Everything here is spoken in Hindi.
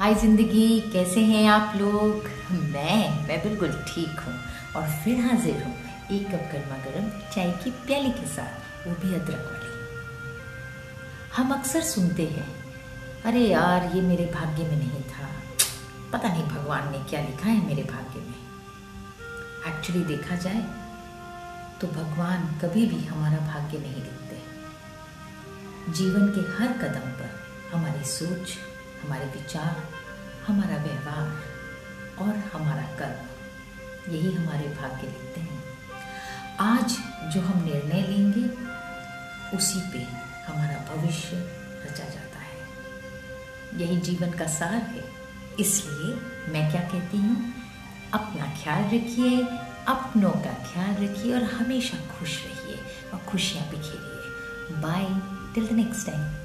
हाय ज़िंदगी, कैसे हैं आप लोग? मैं मैं बिल्कुल ठीक हूँ। और फिर हाजिर हूँ एक कप गर्मा गर्म चाय की प्याली के साथ, वो भी अदरक वाली। हम अक्सर सुनते हैं, अरे यार, ये मेरे भाग्य में नहीं था। पता नहीं भगवान ने क्या लिखा है मेरे भाग्य में। एक्चुअली देखा जाए तो भगवान कभी भी हमारा भाग्य नहीं लिखते जीवन के हर कदम पर हमारी सोच हमारे विचार, हमारा व्यवहार और हमारा कर्म। यही हमारे भाग्य लिखते हैं। आज जो हम निर्णय लेंगे, उसी पे हमारा भविष्य रचा जाता है। यही जीवन का सार है। इसलिए मैं क्या कहती हूँ? अपना ख्याल रखिए, अपनों का ख्याल रखिए और हमेशा खुश रहिए और खुशियाँ बिखेरिए। Bye till the next time